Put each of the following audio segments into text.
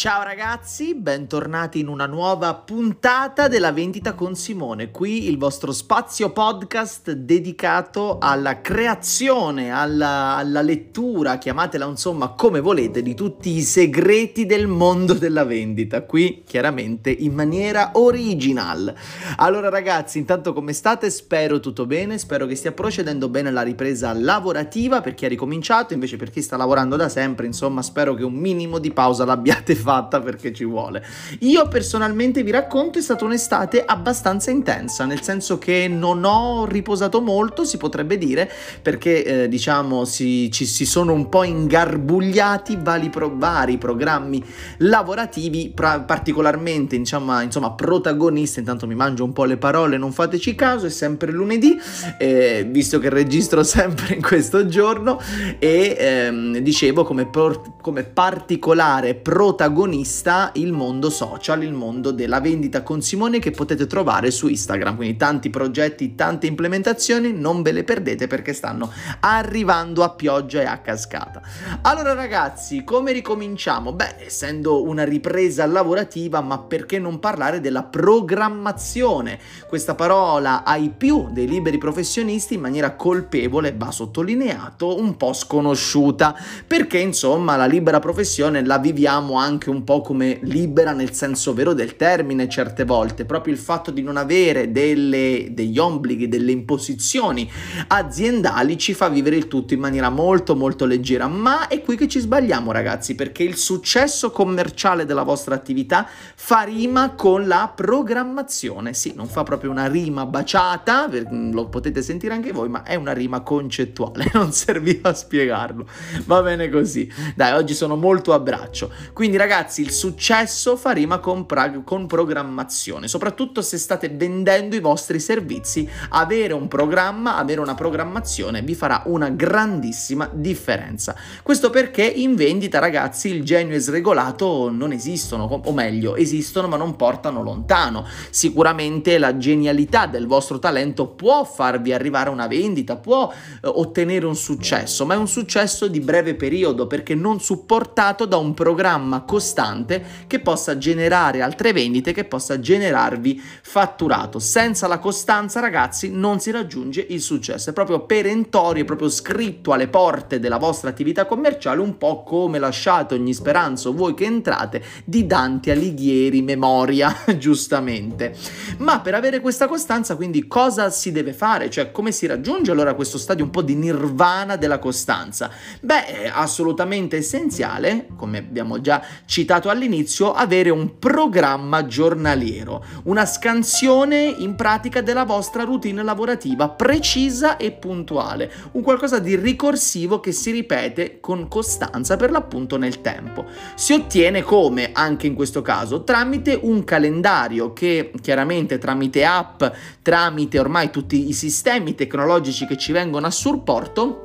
Ciao ragazzi, bentornati in una nuova puntata della vendita con Simone. Qui il vostro spazio podcast dedicato alla creazione, alla, alla, lettura, chiamatela insomma come volete, di tutti i segreti del mondo della vendita. Qui chiaramente in maniera original. Allora ragazzi, intanto come state? Spero tutto bene, spero che stia procedendo bene la ripresa lavorativa per chi ha ricominciato, invece per chi sta lavorando da sempre, insomma spero che un minimo di pausa l'abbiate fatta fatta perché ci vuole. Io personalmente vi racconto è stata un'estate abbastanza intensa, nel senso che non ho riposato molto, si potrebbe dire, perché eh, diciamo si, ci si sono un po' ingarbugliati vari, pro, vari programmi lavorativi, pra, particolarmente diciamo, insomma protagonista, intanto mi mangio un po' le parole, non fateci caso, è sempre lunedì, eh, visto che registro sempre in questo giorno e ehm, dicevo come, por, come particolare protagonista protagonista il mondo social, il mondo della vendita con Simone che potete trovare su Instagram. Quindi tanti progetti, tante implementazioni, non ve le perdete perché stanno arrivando a pioggia e a cascata. Allora ragazzi, come ricominciamo? Beh, essendo una ripresa lavorativa, ma perché non parlare della programmazione? Questa parola ai più dei liberi professionisti in maniera colpevole, va sottolineato, un po' sconosciuta, perché insomma la libera professione la viviamo anche un po' come libera nel senso vero del termine certe volte, proprio il fatto di non avere delle, degli obblighi, delle imposizioni aziendali ci fa vivere il tutto in maniera molto molto leggera, ma è qui che ci sbagliamo ragazzi, perché il successo commerciale della vostra attività fa rima con la programmazione, sì, non fa proprio una rima baciata, lo potete sentire anche voi, ma è una rima concettuale, non serviva a spiegarlo, va bene così, dai, oggi sono molto a braccio, quindi ragazzi ragazzi, il successo fa rima con, pra- con, programmazione, soprattutto se state vendendo i vostri servizi. Avere un programma, avere una programmazione vi farà una grandissima differenza. Questo perché in vendita, ragazzi, il genio e sregolato non esistono, o meglio, esistono ma non portano lontano. Sicuramente la genialità del vostro talento può farvi arrivare a una vendita, può eh, ottenere un successo, ma è un successo di breve periodo perché non supportato da un programma costante costante che possa generare altre vendite, che possa generarvi fatturato. Senza la costanza, ragazzi, non si raggiunge il successo. È proprio perentorio, è proprio scritto alle porte della vostra attività commerciale, un po' come lasciate ogni speranza voi che entrate di Dante Alighieri memoria, giustamente. Ma per avere questa costanza, quindi cosa si deve fare? Cioè, come si raggiunge allora questo stadio un po' di nirvana della costanza? Beh, è assolutamente essenziale, come abbiamo già citato all'inizio, avere un programma giornaliero, una scansione in pratica della vostra routine lavorativa precisa e puntuale, un qualcosa di ricorsivo che si ripete con costanza per l'appunto nel tempo. Si ottiene come, anche in questo caso, tramite un calendario che chiaramente tramite app, tramite ormai tutti i sistemi tecnologici che ci vengono a supporto,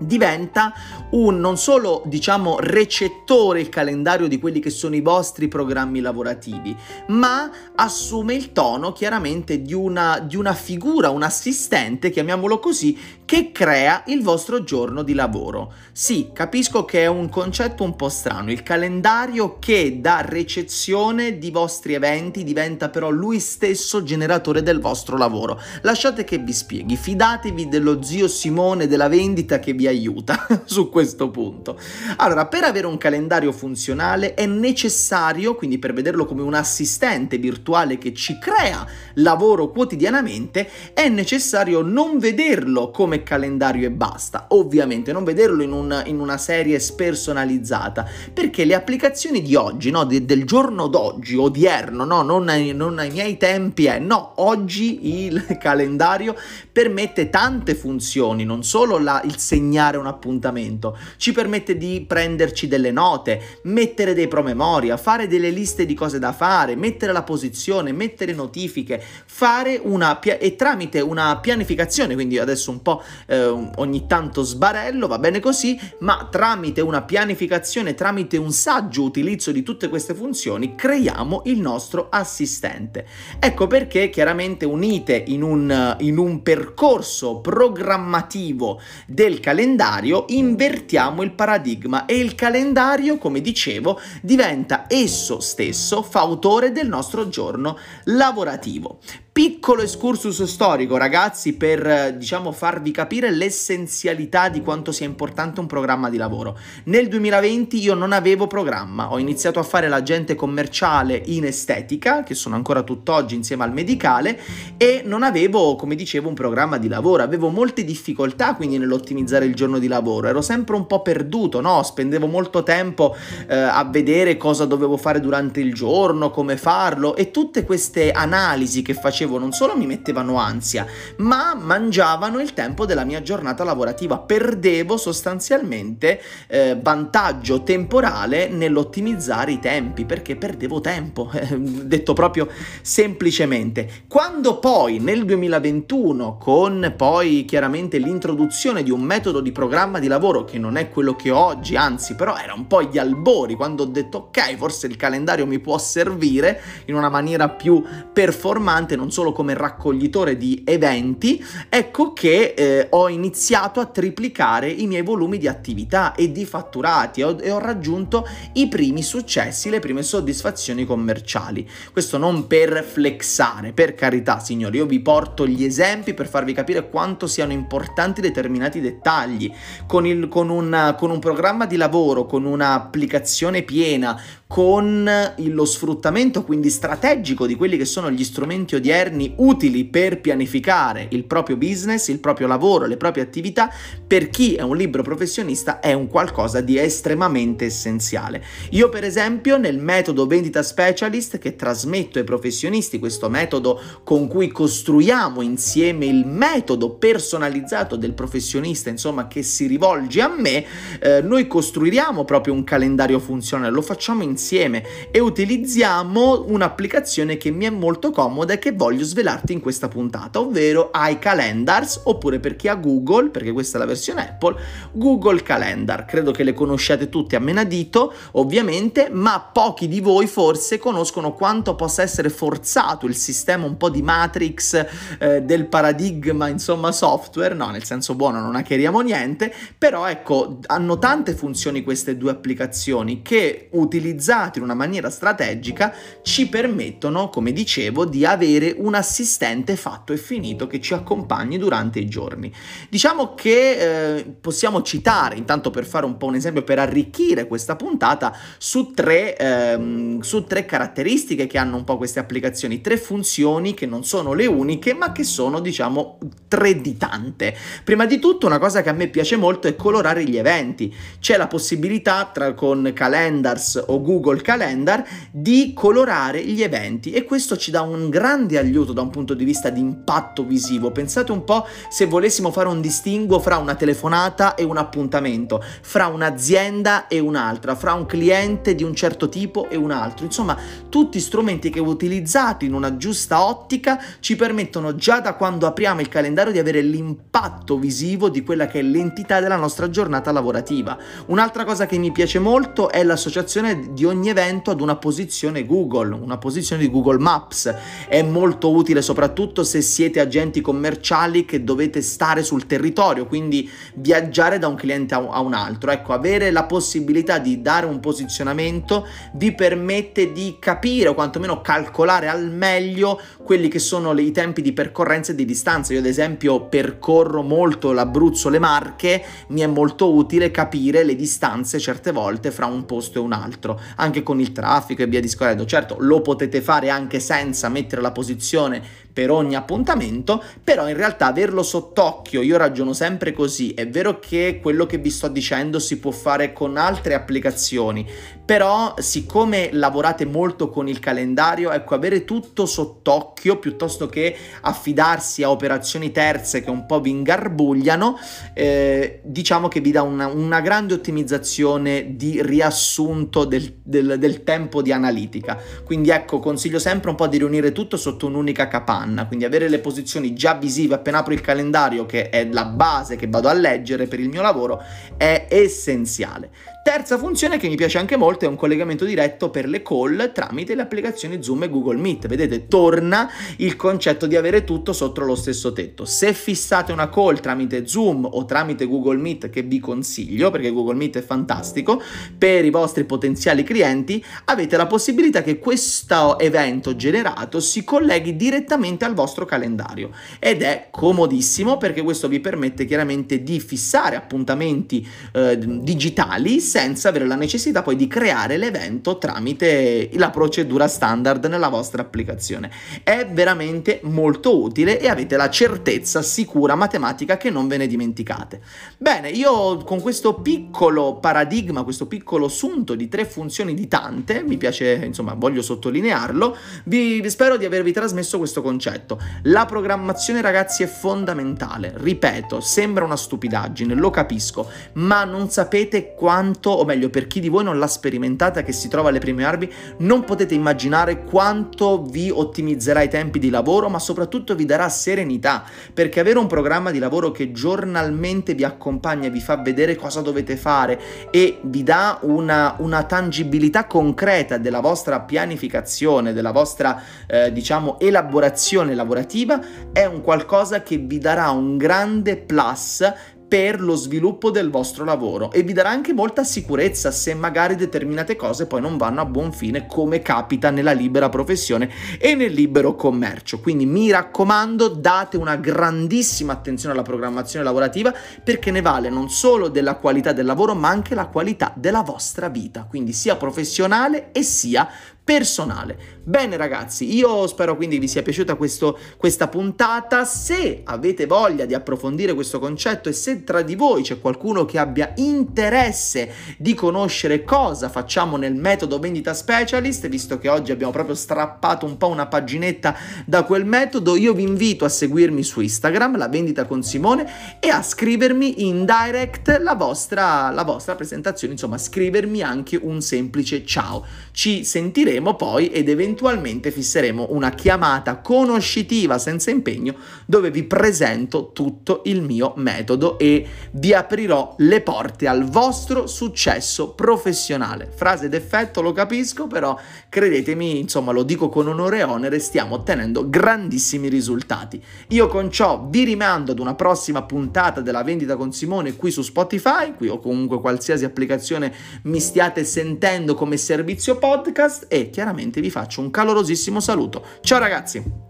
diventa un non solo diciamo recettore il calendario di quelli che sono i vostri programmi lavorativi, ma assume il tono chiaramente di una, di una figura, un assistente, chiamiamolo così, che crea il vostro giorno di lavoro. Sì, capisco che è un concetto un po' strano, il calendario che da recezione di vostri eventi diventa però lui stesso generatore del vostro lavoro. Lasciate che vi spieghi, fidatevi dello zio Simone della vendita che vi aiuta su questo punto. Allora, per avere un calendario funzionale è necessario, quindi per vederlo come un assistente virtuale che ci crea lavoro quotidianamente, è necessario non vederlo come calendario e basta, ovviamente non vederlo in, un, in una serie spersonalizzata, perché le applicazioni di oggi, no, de, del giorno d'oggi, odierno, no, non ai, non ai miei tempi, eh, no, oggi il calendario permette tante funzioni, non solo la, il segnale segnare un appuntamento, ci permette di prenderci delle note, mettere dei promemoria, fare delle liste di cose da fare, mettere la posizione, mettere notifiche, fare una pia- e tramite una pianificazione, quindi adesso un po' eh, ogni tanto sbarello, va bene così, ma tramite una pianificazione, tramite un saggio utilizzo di tutte queste funzioni, creiamo il nostro assistente. Ecco perché chiaramente unite in un, in un percorso programmativo del calendario calendario invertiamo il paradigma e il calendario, come dicevo, diventa esso stesso fautore del nostro giorno lavorativo. Piccolo excursus storico, ragazzi, per diciamo farvi capire l'essenzialità di quanto sia importante un programma di lavoro. Nel 2020 io non avevo programma, ho iniziato a fare l'agente commerciale in estetica, che sono ancora tutt'oggi insieme al medicale, e non avevo, come dicevo, un programma di lavoro. Avevo molte difficoltà quindi nell'ottimizzare il giorno di lavoro, ero sempre un po' perduto, no? Spendevo molto tempo eh, a vedere cosa dovevo fare durante il giorno, come farlo e tutte queste analisi che facevo facevo non solo mi mettevano ansia, ma mangiavano il tempo della mia giornata lavorativa. Perdevo sostanzialmente eh, vantaggio temporale nell'ottimizzare i tempi, perché perdevo tempo, eh, detto proprio semplicemente. Quando poi nel 2021, con poi chiaramente l'introduzione di un metodo di programma di lavoro che non è quello che ho oggi, anzi però era un po' gli albori, quando ho detto ok, forse il calendario mi può servire in una maniera più performante, non solo come raccoglitore di eventi, ecco che eh, ho iniziato a triplicare i miei volumi di attività e di fatturati e ho, e ho raggiunto i primi successi, le prime soddisfazioni commerciali. Questo non per flexare, per carità, signori, io vi porto gli esempi per farvi capire quanto siano importanti determinati dettagli. Con, il, con, un, con un programma di lavoro, con un'applicazione piena, con lo sfruttamento quindi strategico di quelli che sono gli strumenti odierni utili per pianificare il proprio business, il proprio lavoro, le proprie attività, per chi è un libro professionista è un qualcosa di estremamente essenziale. Io per esempio nel metodo vendita specialist che trasmetto ai professionisti, questo metodo con cui costruiamo insieme il metodo personalizzato del professionista, insomma che si rivolge a me, eh, noi costruiamo proprio un calendario funzionale, lo facciamo insieme insieme e utilizziamo un'applicazione che mi è molto comoda e che voglio svelarti in questa puntata, ovvero iCalendars oppure per chi ha Google, perché questa è la versione Apple, Google Calendar. Credo che le conosciate tutte a menadito, ovviamente, ma pochi di voi forse conoscono quanto possa essere forzato il sistema un po' di matrix eh, del paradigma, insomma, software, no, nel senso buono, non hackeriamo niente, però ecco, hanno tante funzioni queste due applicazioni che utilizzando utilizzati in una maniera strategica ci permettono, come dicevo, di avere un assistente fatto e finito che ci accompagni durante i giorni. Diciamo che eh, possiamo citare, intanto per fare un po' un esempio, per arricchire questa puntata, su tre, ehm, su tre caratteristiche che hanno un po' queste applicazioni, tre funzioni che non sono le uniche, ma che sono, diciamo, tre di tante. Prima di tutto, una cosa che a me piace molto è colorare gli eventi. C'è la possibilità tra, con Calendars o Google Google Calendar di colorare gli eventi e questo ci dà un grande aiuto da un punto di vista di impatto visivo. Pensate un po' se volessimo fare un distinguo fra una telefonata e un appuntamento, fra un'azienda e un'altra, fra un cliente di un certo tipo e un altro. Insomma, tutti strumenti che utilizzati in una giusta ottica ci permettono già da quando apriamo il calendario di avere l'impatto visivo di quella che è l'entità della nostra giornata lavorativa. Un'altra cosa che mi piace molto è l'associazione di ogni evento ad una posizione Google, una posizione di Google Maps. È molto utile soprattutto se siete agenti commerciali che dovete stare sul territorio, quindi viaggiare da un cliente a un altro. Ecco, avere la possibilità di dare un posizionamento vi permette di capire o quantomeno calcolare al meglio quelli che sono i tempi di percorrenza e di distanza. Io ad esempio percorro molto l'Abruzzo, le Marche, mi è molto utile capire le distanze certe volte fra un posto e un altro anche con il traffico e via discorrendo. Certo, lo potete fare anche senza mettere la posizione per ogni appuntamento, però in realtà averlo sott'occhio, io ragiono sempre così, è vero che quello che vi sto dicendo si può fare con altre applicazioni, però siccome lavorate molto con il calendario, ecco, avere tutto sott'occhio piuttosto che affidarsi a operazioni terze che un po' vi ingarbugliano, eh, diciamo che vi dà una, una grande ottimizzazione di riassunto del, del, del tempo di analitica. Quindi ecco, consiglio sempre un po' di riunire tutto sotto un'unica capanna scan, quindi avere le posizioni già visive appena apro il calendario, che è la base che vado a leggere per il mio lavoro, è essenziale. Terza funzione che mi piace anche molto è un collegamento diretto per le call tramite le applicazioni Zoom e Google Meet. Vedete, torna il concetto di avere tutto sotto lo stesso tetto. Se fissate una call tramite Zoom o tramite Google Meet, che vi consiglio perché Google Meet è fantastico, per i vostri potenziali clienti, avete la possibilità che questo evento generato si colleghi direttamente al vostro calendario ed è comodissimo perché questo vi permette chiaramente di fissare appuntamenti eh, digitali senza avere la necessità poi di creare l'evento tramite la procedura standard nella vostra applicazione. È veramente molto utile e avete la certezza sicura matematica che non ve ne dimenticate. Bene, io con questo piccolo paradigma, questo piccolo sunto di tre funzioni di tante, mi piace, insomma, voglio sottolinearlo, vi spero di avervi trasmesso questo concetto. La programmazione, ragazzi, è fondamentale. Ripeto, sembra una stupidaggine, lo capisco, ma non sapete quanto quanto, o meglio per chi di voi non l'ha sperimentata, che si trova alle prime armi, non potete immaginare quanto vi ottimizzerà i tempi di lavoro, ma soprattutto vi darà serenità, perché avere un programma di lavoro che giornalmente vi accompagna, vi fa vedere cosa dovete fare e vi dà una, una tangibilità concreta della vostra pianificazione, della vostra, eh, diciamo, elaborazione lavorativa, è un qualcosa che vi darà un grande plus per lo sviluppo del vostro lavoro e vi darà anche molta sicurezza se magari determinate cose poi non vanno a buon fine come capita nella libera professione e nel libero commercio. Quindi mi raccomando date una grandissima attenzione alla programmazione lavorativa perché ne vale non solo della qualità del lavoro ma anche la qualità della vostra vita, quindi sia professionale e sia personale. Bene ragazzi, io spero quindi vi sia piaciuta questo, questa puntata. Se avete voglia di approfondire questo concetto e se tra di voi c'è qualcuno che abbia interesse di conoscere cosa facciamo nel metodo vendita specialist, visto che oggi abbiamo proprio strappato un po' una paginetta da quel metodo, io vi invito a seguirmi su Instagram, la vendita con Simone, e a scrivermi in direct la vostra, la vostra presentazione, insomma scrivermi anche un semplice ciao. Ci sentiremo poi ed eventualmente fisseremo una chiamata conoscitiva senza impegno dove vi presento tutto il mio metodo e vi aprirò le porte al vostro successo professionale. Frase d'effetto, lo capisco, però credetemi, insomma, lo dico con onore e onere, stiamo ottenendo grandissimi risultati. Io con ciò vi rimando ad una prossima puntata della vendita con Simone qui su Spotify, qui o comunque qualsiasi applicazione mi stiate sentendo come servizio podcast chiaramente vi faccio un calorosissimo saluto. Ciao ragazzi!